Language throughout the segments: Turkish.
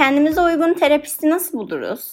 Kendimize uygun terapisti nasıl buluruz?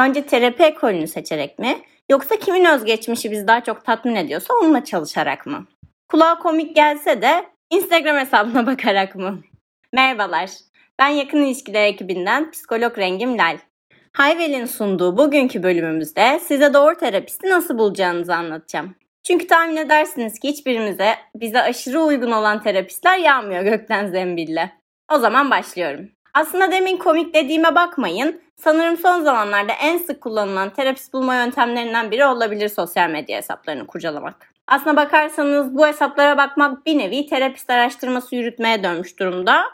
Önce terapi ekolünü seçerek mi? Yoksa kimin özgeçmişi bizi daha çok tatmin ediyorsa onunla çalışarak mı? Kulağa komik gelse de Instagram hesabına bakarak mı? Merhabalar, ben yakın ilişkiler ekibinden psikolog Rengim Lal. Hayvel'in sunduğu bugünkü bölümümüzde size doğru terapisti nasıl bulacağınızı anlatacağım. Çünkü tahmin edersiniz ki hiçbirimize bize aşırı uygun olan terapistler yağmıyor gökten zembille. O zaman başlıyorum. Aslında demin komik dediğime bakmayın. Sanırım son zamanlarda en sık kullanılan terapist bulma yöntemlerinden biri olabilir sosyal medya hesaplarını kurcalamak. Aslına bakarsanız bu hesaplara bakmak bir nevi terapist araştırması yürütmeye dönmüş durumda.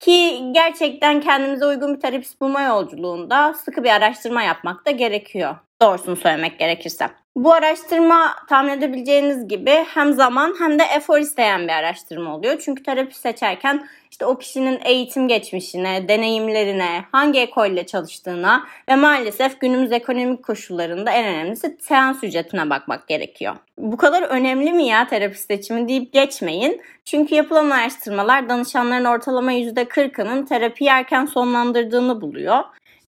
Ki gerçekten kendimize uygun bir terapist bulma yolculuğunda sıkı bir araştırma yapmak da gerekiyor. Doğrusunu söylemek gerekirse. Bu araştırma tahmin edebileceğiniz gibi hem zaman hem de efor isteyen bir araştırma oluyor. Çünkü terapi seçerken işte o kişinin eğitim geçmişine, deneyimlerine, hangi ekolle çalıştığına ve maalesef günümüz ekonomik koşullarında en önemlisi seans ücretine bakmak gerekiyor. Bu kadar önemli mi ya terapist seçimi deyip geçmeyin. Çünkü yapılan araştırmalar danışanların ortalama %40'ının terapi erken sonlandırdığını buluyor.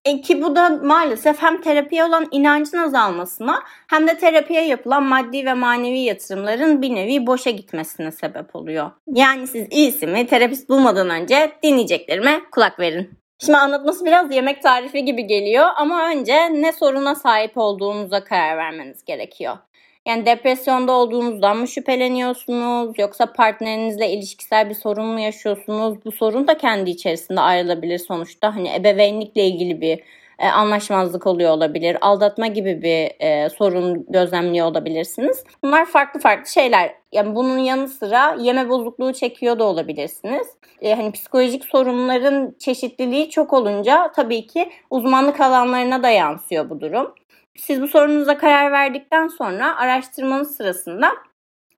E ki bu da maalesef hem terapiye olan inancın azalmasına hem de terapiye yapılan maddi ve manevi yatırımların bir nevi boşa gitmesine sebep oluyor. Yani siz iyisi mi terapist bulmadan önce dinleyeceklerime kulak verin. Şimdi anlatması biraz yemek tarifi gibi geliyor ama önce ne soruna sahip olduğunuza karar vermeniz gerekiyor. Yani depresyonda olduğunuzdan mı şüpheleniyorsunuz yoksa partnerinizle ilişkisel bir sorun mu yaşıyorsunuz? Bu sorun da kendi içerisinde ayrılabilir sonuçta. Hani ebeveynlikle ilgili bir e, anlaşmazlık oluyor olabilir. Aldatma gibi bir e, sorun gözlemliyor olabilirsiniz. Bunlar farklı farklı şeyler. Yani bunun yanı sıra yeme bozukluğu çekiyor da olabilirsiniz. E, hani psikolojik sorunların çeşitliliği çok olunca tabii ki uzmanlık alanlarına da yansıyor bu durum. Siz bu sorunuza karar verdikten sonra araştırmanız sırasında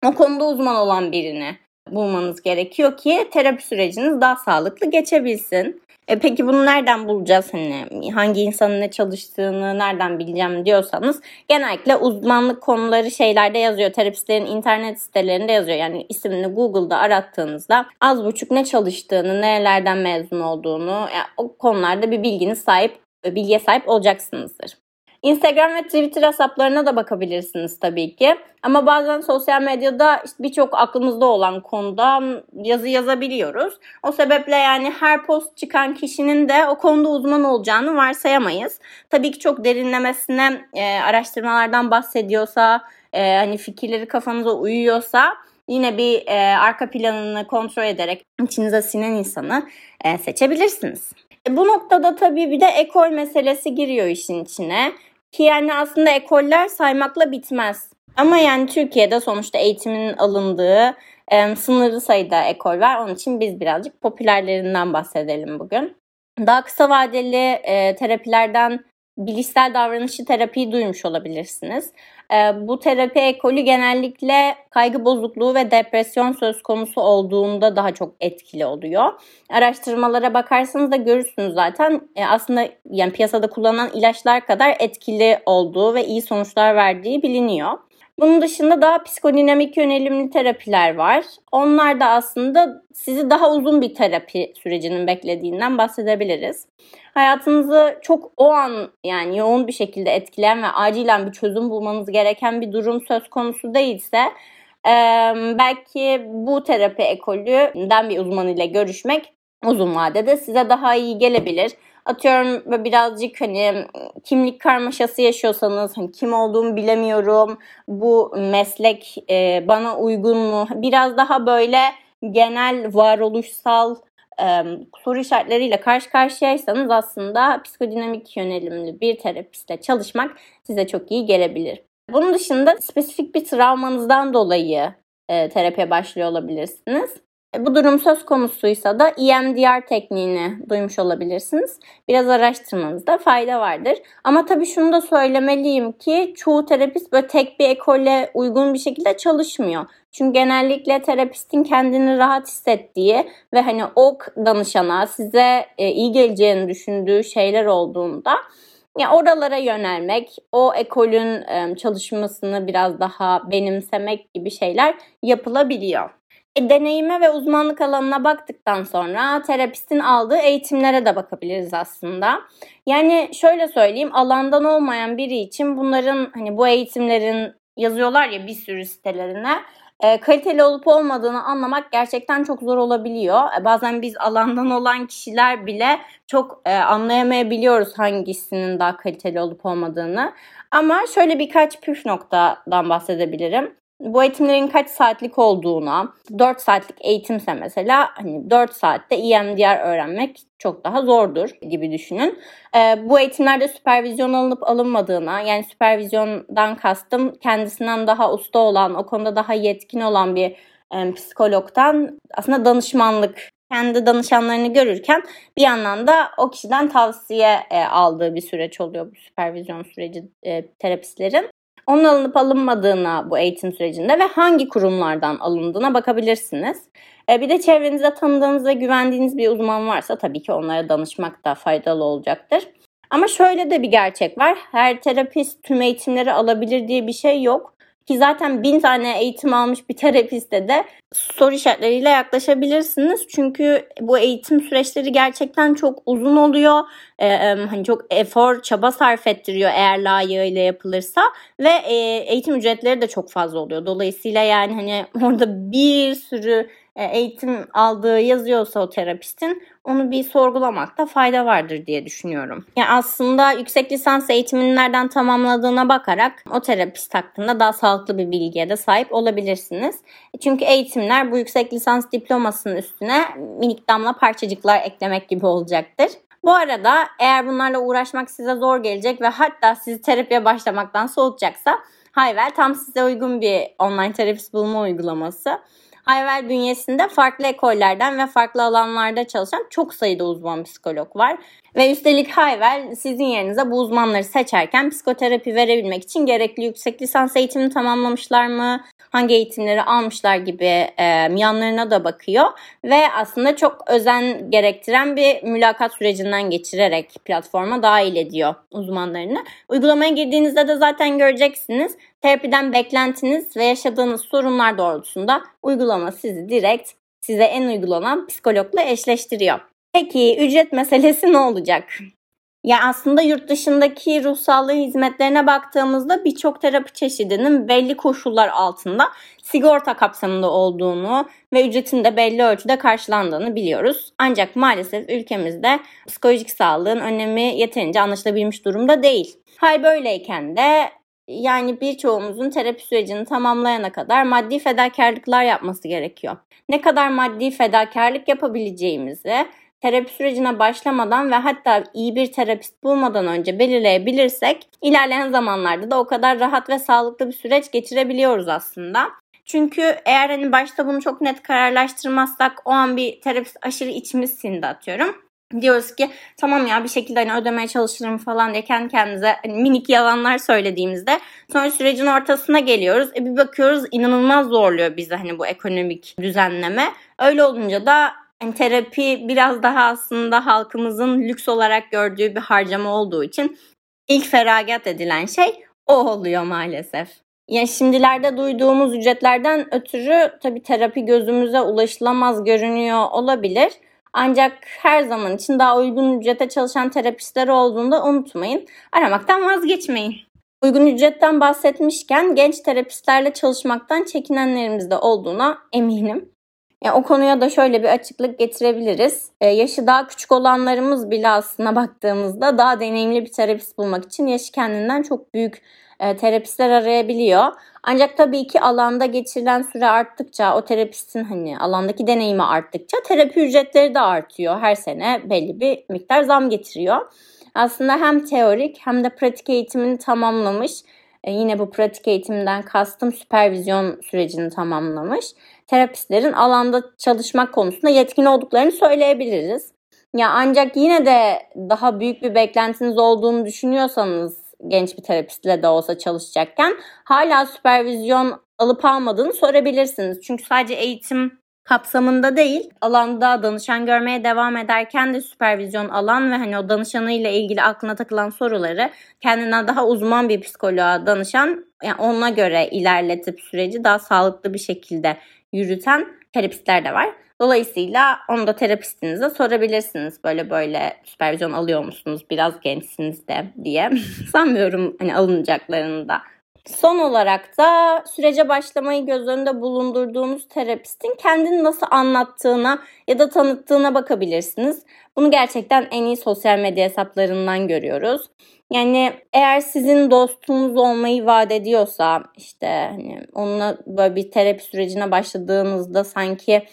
o konuda uzman olan birini bulmanız gerekiyor ki terapi süreciniz daha sağlıklı geçebilsin. E peki bunu nereden bulacağız? Hani hangi insanın ne çalıştığını nereden bileceğim diyorsanız genellikle uzmanlık konuları şeylerde yazıyor. Terapistlerin internet sitelerinde yazıyor. Yani ismini Google'da arattığınızda az buçuk ne çalıştığını, nerelerden mezun olduğunu yani o konularda bir bilginiz sahip, bilgiye sahip olacaksınızdır. Instagram ve Twitter hesaplarına da bakabilirsiniz tabii ki. Ama bazen sosyal medyada işte birçok aklımızda olan konuda yazı yazabiliyoruz. O sebeple yani her post çıkan kişinin de o konuda uzman olacağını varsayamayız. Tabii ki çok derinlemesine e, araştırmalardan bahsediyorsa, e, hani fikirleri kafanıza uyuyorsa yine bir e, arka planını kontrol ederek içinize sinen insanı e, seçebilirsiniz. E, bu noktada tabii bir de ekol meselesi giriyor işin içine. Ki yani aslında ekoller saymakla bitmez. Ama yani Türkiye'de sonuçta eğitimin alındığı e, sınırlı sayıda ekol var. Onun için biz birazcık popülerlerinden bahsedelim bugün. Daha kısa vadeli e, terapilerden bilişsel davranışçı terapiyi duymuş olabilirsiniz. Ee, bu terapi ekolü genellikle kaygı bozukluğu ve depresyon söz konusu olduğunda daha çok etkili oluyor. Araştırmalara bakarsanız da görürsünüz zaten e, aslında yani piyasada kullanılan ilaçlar kadar etkili olduğu ve iyi sonuçlar verdiği biliniyor. Bunun dışında daha psikodinamik yönelimli terapiler var. Onlar da aslında sizi daha uzun bir terapi sürecinin beklediğinden bahsedebiliriz. Hayatınızı çok o an yani yoğun bir şekilde etkileyen ve acilen bir çözüm bulmanız gereken bir durum söz konusu değilse belki bu terapi ekolünden bir uzman ile görüşmek uzun vadede size daha iyi gelebilir atıyorum birazcık hani kimlik karmaşası yaşıyorsanız hani kim olduğumu bilemiyorum bu meslek e, bana uygun mu biraz daha böyle genel varoluşsal e, soru işaretleriyle karşı karşıyaysanız aslında psikodinamik yönelimli bir terapistle çalışmak size çok iyi gelebilir. Bunun dışında spesifik bir travmanızdan dolayı e, terapiye başlıyor olabilirsiniz. E, bu durum söz konusuysa da EMDR tekniğini duymuş olabilirsiniz. Biraz araştırmanızda fayda vardır. Ama tabii şunu da söylemeliyim ki çoğu terapist böyle tek bir ekole uygun bir şekilde çalışmıyor. Çünkü genellikle terapistin kendini rahat hissettiği ve hani o danışana size e, iyi geleceğini düşündüğü şeyler olduğunda yani oralara yönelmek, o ekolün çalışmasını biraz daha benimsemek gibi şeyler yapılabiliyor. E, deneyime ve uzmanlık alanına baktıktan sonra terapistin aldığı eğitimlere de bakabiliriz aslında. Yani şöyle söyleyeyim alandan olmayan biri için bunların hani bu eğitimlerin yazıyorlar ya bir sürü sitelerine e, kaliteli olup olmadığını anlamak gerçekten çok zor olabiliyor. E, bazen biz alandan olan kişiler bile çok e, anlayamayabiliyoruz hangisinin daha kaliteli olup olmadığını. Ama şöyle birkaç püf noktadan bahsedebilirim bu eğitimlerin kaç saatlik olduğuna, 4 saatlik eğitimse mesela hani 4 saatte EMDR öğrenmek çok daha zordur gibi düşünün. Ee, bu eğitimlerde süpervizyon alınıp alınmadığına yani süpervizyondan kastım kendisinden daha usta olan, o konuda daha yetkin olan bir e, psikologdan aslında danışmanlık kendi danışanlarını görürken bir yandan da o kişiden tavsiye e, aldığı bir süreç oluyor bu süpervizyon süreci e, terapistlerin. Onun alınıp alınmadığına bu eğitim sürecinde ve hangi kurumlardan alındığına bakabilirsiniz. E, bir de çevrenizde tanıdığınız ve güvendiğiniz bir uzman varsa tabii ki onlara danışmak da faydalı olacaktır. Ama şöyle de bir gerçek var. Her terapist tüm eğitimleri alabilir diye bir şey yok. Ki zaten bin tane eğitim almış bir terapiste de soru işaretleriyle yaklaşabilirsiniz. Çünkü bu eğitim süreçleri gerçekten çok uzun oluyor. Ee, hani çok efor, çaba sarf ettiriyor eğer layığıyla yapılırsa. Ve e, eğitim ücretleri de çok fazla oluyor. Dolayısıyla yani hani orada bir sürü eğitim aldığı yazıyorsa o terapistin onu bir sorgulamakta fayda vardır diye düşünüyorum. Yani aslında yüksek lisans eğitimini nereden tamamladığına bakarak o terapist hakkında daha sağlıklı bir bilgiye de sahip olabilirsiniz. Çünkü eğitimler bu yüksek lisans diplomasının üstüne minik damla parçacıklar eklemek gibi olacaktır. Bu arada eğer bunlarla uğraşmak size zor gelecek ve hatta sizi terapiye başlamaktan soğutacaksa Hayvel tam size uygun bir online terapist bulma uygulaması. Hayvel bünyesinde farklı ekollerden ve farklı alanlarda çalışan çok sayıda uzman psikolog var. Ve üstelik Hayvel sizin yerinize bu uzmanları seçerken psikoterapi verebilmek için gerekli yüksek lisans eğitimini tamamlamışlar mı? Hangi eğitimleri almışlar gibi e, yanlarına da bakıyor. Ve aslında çok özen gerektiren bir mülakat sürecinden geçirerek platforma dahil ediyor uzmanlarını. Uygulamaya girdiğinizde de zaten göreceksiniz. Terapiden beklentiniz ve yaşadığınız sorunlar doğrultusunda uygulama sizi direkt size en uygulanan psikologla eşleştiriyor. Peki ücret meselesi ne olacak? Ya aslında yurt dışındaki ruh sağlığı hizmetlerine baktığımızda birçok terapi çeşidinin belli koşullar altında sigorta kapsamında olduğunu ve ücretin de belli ölçüde karşılandığını biliyoruz. Ancak maalesef ülkemizde psikolojik sağlığın önemi yeterince anlaşılabilmiş durumda değil. Hal böyleyken de yani birçoğumuzun terapi sürecini tamamlayana kadar maddi fedakarlıklar yapması gerekiyor. Ne kadar maddi fedakarlık yapabileceğimizi terapi sürecine başlamadan ve hatta iyi bir terapist bulmadan önce belirleyebilirsek ilerleyen zamanlarda da o kadar rahat ve sağlıklı bir süreç geçirebiliyoruz aslında. Çünkü eğer hani başta bunu çok net kararlaştırmazsak o an bir terapist aşırı içimiz sindi atıyorum diyoruz ki tamam ya bir şekilde hani ödemeye çalışırım falan diye kendi kendimize hani minik yalanlar söylediğimizde sonra sürecin ortasına geliyoruz. E bir bakıyoruz inanılmaz zorluyor bizi hani bu ekonomik düzenleme. Öyle olunca da hani terapi biraz daha aslında halkımızın lüks olarak gördüğü bir harcama olduğu için ilk feragat edilen şey o oluyor maalesef. Yani şimdilerde duyduğumuz ücretlerden ötürü tabii terapi gözümüze ulaşılamaz görünüyor olabilir. Ancak her zaman için daha uygun ücrete çalışan terapistler olduğunda unutmayın. Aramaktan vazgeçmeyin. Uygun ücretten bahsetmişken genç terapistlerle çalışmaktan çekinenlerimiz de olduğuna eminim. Yani o konuya da şöyle bir açıklık getirebiliriz. Ee, yaşı daha küçük olanlarımız bile aslına baktığımızda daha deneyimli bir terapist bulmak için yaşı kendinden çok büyük e, terapistler arayabiliyor. Ancak tabii ki alanda geçirilen süre arttıkça o terapistin hani alandaki deneyimi arttıkça terapi ücretleri de artıyor. Her sene belli bir miktar zam getiriyor. Aslında hem teorik hem de pratik eğitimini tamamlamış. E, yine bu pratik eğitimden kastım süpervizyon sürecini tamamlamış. Terapistlerin alanda çalışmak konusunda yetkin olduklarını söyleyebiliriz. Ya ancak yine de daha büyük bir beklentiniz olduğunu düşünüyorsanız genç bir terapistle de olsa çalışacakken hala süpervizyon alıp almadığını sorabilirsiniz. Çünkü sadece eğitim kapsamında değil, alanda danışan görmeye devam ederken de süpervizyon alan ve hani o danışanıyla ilgili aklına takılan soruları kendinden daha uzman bir psikoloğa danışan, yani ona göre ilerletip süreci daha sağlıklı bir şekilde yürüten terapistler de var. Dolayısıyla onu da terapistinize sorabilirsiniz. Böyle böyle süpervizyon alıyor musunuz? Biraz gençsiniz de diye. Sanmıyorum hani alınacaklarını da. Son olarak da sürece başlamayı göz önünde bulundurduğunuz terapistin kendini nasıl anlattığına ya da tanıttığına bakabilirsiniz. Bunu gerçekten en iyi sosyal medya hesaplarından görüyoruz. Yani eğer sizin dostunuz olmayı vaat ediyorsa işte hani onunla böyle bir terapi sürecine başladığınızda sanki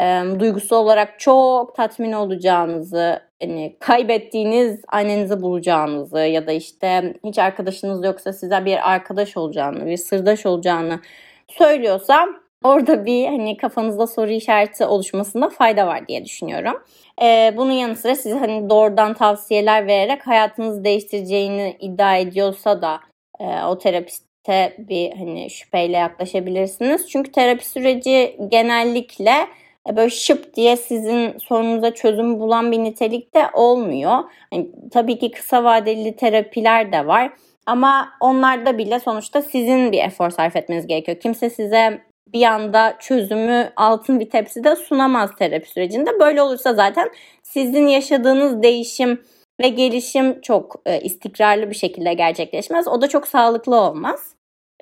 e, duygusal olarak çok tatmin olacağınızı, hani kaybettiğiniz annenizi bulacağınızı ya da işte hiç arkadaşınız yoksa size bir arkadaş olacağını, bir sırdaş olacağını söylüyorsa orada bir hani kafanızda soru işareti oluşmasında fayda var diye düşünüyorum. Ee, bunun yanı sıra size hani doğrudan tavsiyeler vererek hayatınızı değiştireceğini iddia ediyorsa da e, o terapiste bir hani şüpheyle yaklaşabilirsiniz. Çünkü terapi süreci genellikle böyle şıp diye sizin sorunuza çözüm bulan bir nitelikte olmuyor. Yani, tabii ki kısa vadeli terapiler de var. Ama onlarda bile sonuçta sizin bir efor sarf etmeniz gerekiyor. Kimse size bir anda çözümü altın bir tepside sunamaz terapi sürecinde. Böyle olursa zaten sizin yaşadığınız değişim ve gelişim çok e, istikrarlı bir şekilde gerçekleşmez. O da çok sağlıklı olmaz.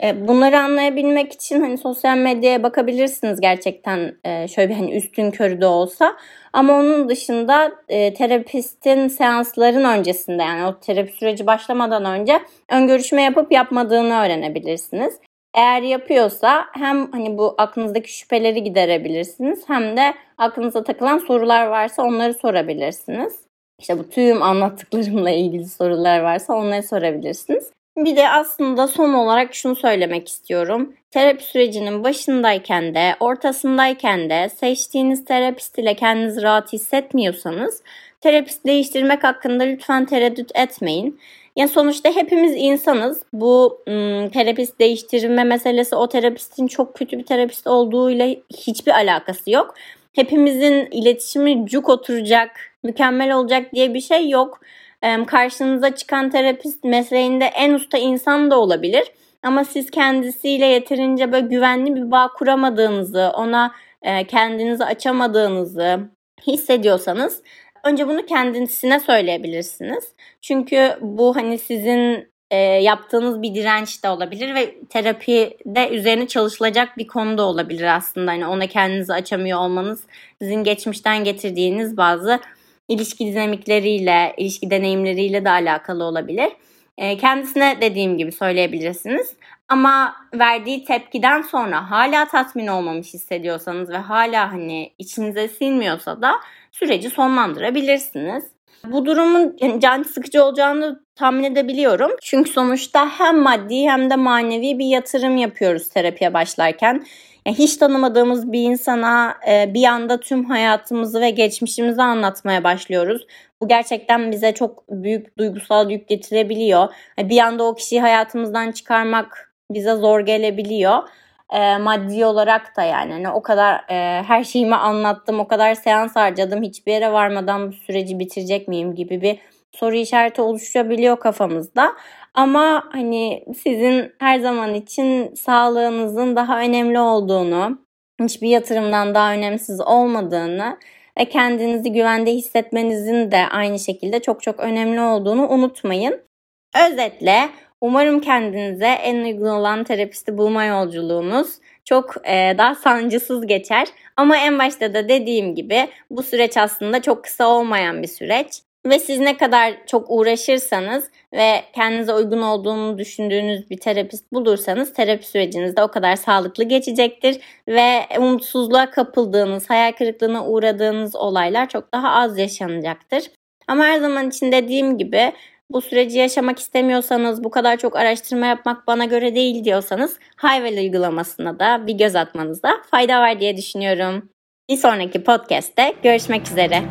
E, bunları anlayabilmek için hani sosyal medyaya bakabilirsiniz gerçekten e, şöyle bir hani üstün körü de olsa. Ama onun dışında e, terapistin seansların öncesinde yani o terapi süreci başlamadan önce ön görüşme yapıp yapmadığını öğrenebilirsiniz. Eğer yapıyorsa hem hani bu aklınızdaki şüpheleri giderebilirsiniz hem de aklınıza takılan sorular varsa onları sorabilirsiniz. İşte bu tüm anlattıklarımla ilgili sorular varsa onları sorabilirsiniz. Bir de aslında son olarak şunu söylemek istiyorum. Terapi sürecinin başındayken de, ortasındayken de seçtiğiniz terapist ile kendinizi rahat hissetmiyorsanız terapist değiştirmek hakkında lütfen tereddüt etmeyin. Yani sonuçta hepimiz insanız. Bu ım, terapist değiştirme meselesi o terapistin çok kötü bir terapist olduğuyla hiçbir alakası yok. Hepimizin iletişimi cuk oturacak, mükemmel olacak diye bir şey yok. Karşınıza çıkan terapist mesleğinde en usta insan da olabilir. Ama siz kendisiyle yeterince böyle güvenli bir bağ kuramadığınızı, ona kendinizi açamadığınızı hissediyorsanız önce bunu kendisine söyleyebilirsiniz. Çünkü bu hani sizin e, yaptığınız bir direnç de olabilir ve terapide üzerine çalışılacak bir konu da olabilir aslında. Hani ona kendinizi açamıyor olmanız sizin geçmişten getirdiğiniz bazı ilişki dinamikleriyle, ilişki deneyimleriyle de alakalı olabilir. E, kendisine dediğim gibi söyleyebilirsiniz. Ama verdiği tepkiden sonra hala tatmin olmamış hissediyorsanız ve hala hani içinize sinmiyorsa da süreci sonlandırabilirsiniz. Bu durumun can sıkıcı olacağını tahmin edebiliyorum. Çünkü sonuçta hem maddi hem de manevi bir yatırım yapıyoruz terapiye başlarken. Hiç tanımadığımız bir insana e, bir anda tüm hayatımızı ve geçmişimizi anlatmaya başlıyoruz. Bu gerçekten bize çok büyük duygusal yük getirebiliyor. Bir anda o kişiyi hayatımızdan çıkarmak bize zor gelebiliyor e, maddi olarak da yani hani o kadar e, her şeyimi anlattım, o kadar seans harcadım, hiçbir yere varmadan bu süreci bitirecek miyim gibi bir soru işareti oluşabiliyor kafamızda. Ama hani sizin her zaman için sağlığınızın daha önemli olduğunu, hiçbir yatırımdan daha önemsiz olmadığını ve kendinizi güvende hissetmenizin de aynı şekilde çok çok önemli olduğunu unutmayın. Özetle Umarım kendinize en uygun olan terapisti bulma yolculuğunuz çok e, daha sancısız geçer. Ama en başta da dediğim gibi bu süreç aslında çok kısa olmayan bir süreç. Ve siz ne kadar çok uğraşırsanız ve kendinize uygun olduğunu düşündüğünüz bir terapist bulursanız terapi süreciniz de o kadar sağlıklı geçecektir. Ve umutsuzluğa kapıldığınız, hayal kırıklığına uğradığınız olaylar çok daha az yaşanacaktır. Ama her zaman için dediğim gibi bu süreci yaşamak istemiyorsanız, bu kadar çok araştırma yapmak bana göre değil diyorsanız Hayvel uygulamasına da bir göz atmanızda fayda var diye düşünüyorum. Bir sonraki podcast'te görüşmek üzere.